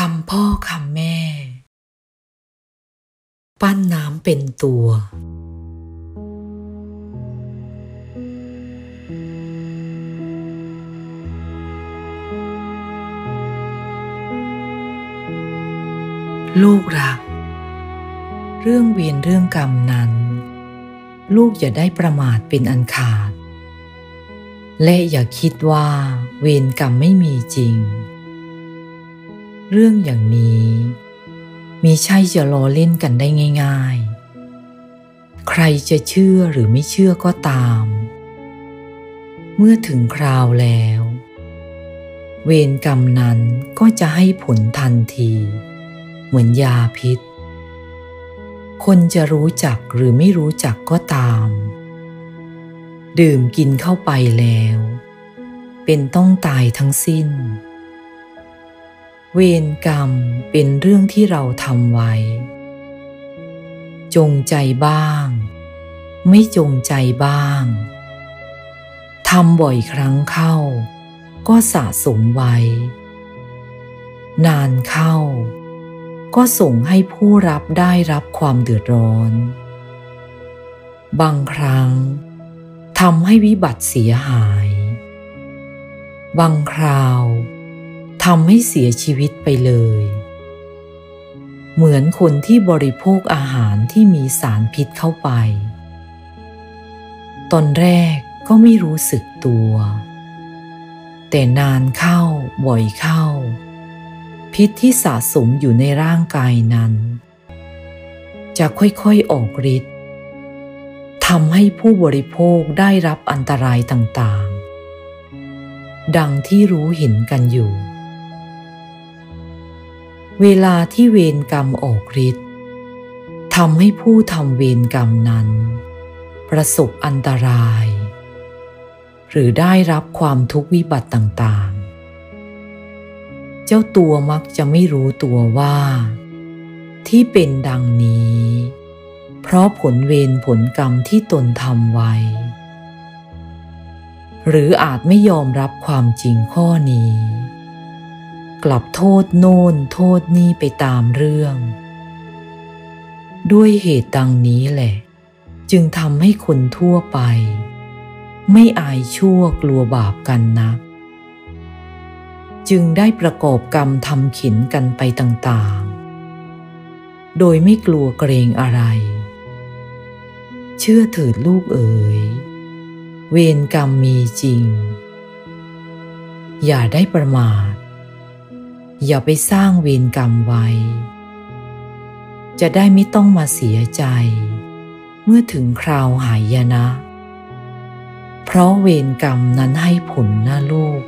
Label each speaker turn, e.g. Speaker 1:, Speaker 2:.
Speaker 1: คำพ่อคำแม่ ปั้นน้ำเป็นตัว ลูกรัก เรื่องเวียนเรื่องกรรมนั้น ลูกอย่าได้ประมาทเป็นอันขาด และอย่าคิดว่าเวรกรรมไม่มีจริง เรื่องอย่างนี้มีใช่จะล้อเล่นกันได้ง่าย ๆ ใครจะเชื่อหรือไม่เชื่อก็ตาม เมื่อถึงคราวแล้ว เวรกรรมนั้นก็จะให้ผลทันที เหมือนยาพิษ คนจะรู้จักหรือไม่รู้จักก็ตาม ดื่มกินเข้าไปแล้ว เป็นต้องตายทั้งสิ้น เวรกรรมเป็นเรื่องที่เราทำไว้ จงใจบ้าง ไม่จงใจบ้างทำบ่อยครั้งเข้า ก็สะสมไว้ นานเข้า ก็ส่งให้ผู้รับได้รับความเดือดร้อน บางครั้งทำให้วิบัติเสียหาย บางคราว ทำให้เสียชีวิตไปเลย เหมือนคนที่บริโภคอาหารที่มีสารพิษเข้าไป ตอนแรกก็ไม่รู้สึกตัว แต่นานเข้าบ่อยเข้า พิษที่สะสมอยู่ในร่างกายนั้น จะค่อยๆออกฤทธิ์ทำให้ผู้บริโภคได้รับอันตรายต่างๆ ดังที่รู้เห็นกันอยู่ เวลาที่เวรกรรมออกฤทธิ์ทำให้ผู้ทำเวรกรรมนั้น ประสบอันตราย หรือได้รับความทุกข์วิบัติต่างๆ เจ้าตัวมักจะไม่รู้ตัวว่า ที่เป็นดังนี้ เพราะผลเวรผลกรรมที่ตนทำไว้ หรืออาจไม่ยอมรับความจริงข้อนี้ กลับโทษโน่นโทษนี่ไปตามเรื่อง ด้วยเหตุดังนี้แหละ จึงทำให้คนทั่วไป ไม่อายชั่วกลัวบาปกันนัก จึงได้ประกอบกรรมทำขินกันไปต่างๆ โดยไม่กลัวเกรงอะไร เชื่อถิดลูกเอ๋ยเวรกรรมมีจริง อย่าได้ประมาท อย่าไปสร้างเวรกรรมไว้ จะได้ไม่ต้องมาเสียใจ เมื่อถึงคราวหายยนะ เพราะเวรกรรมนั้นให้ผลนะลูก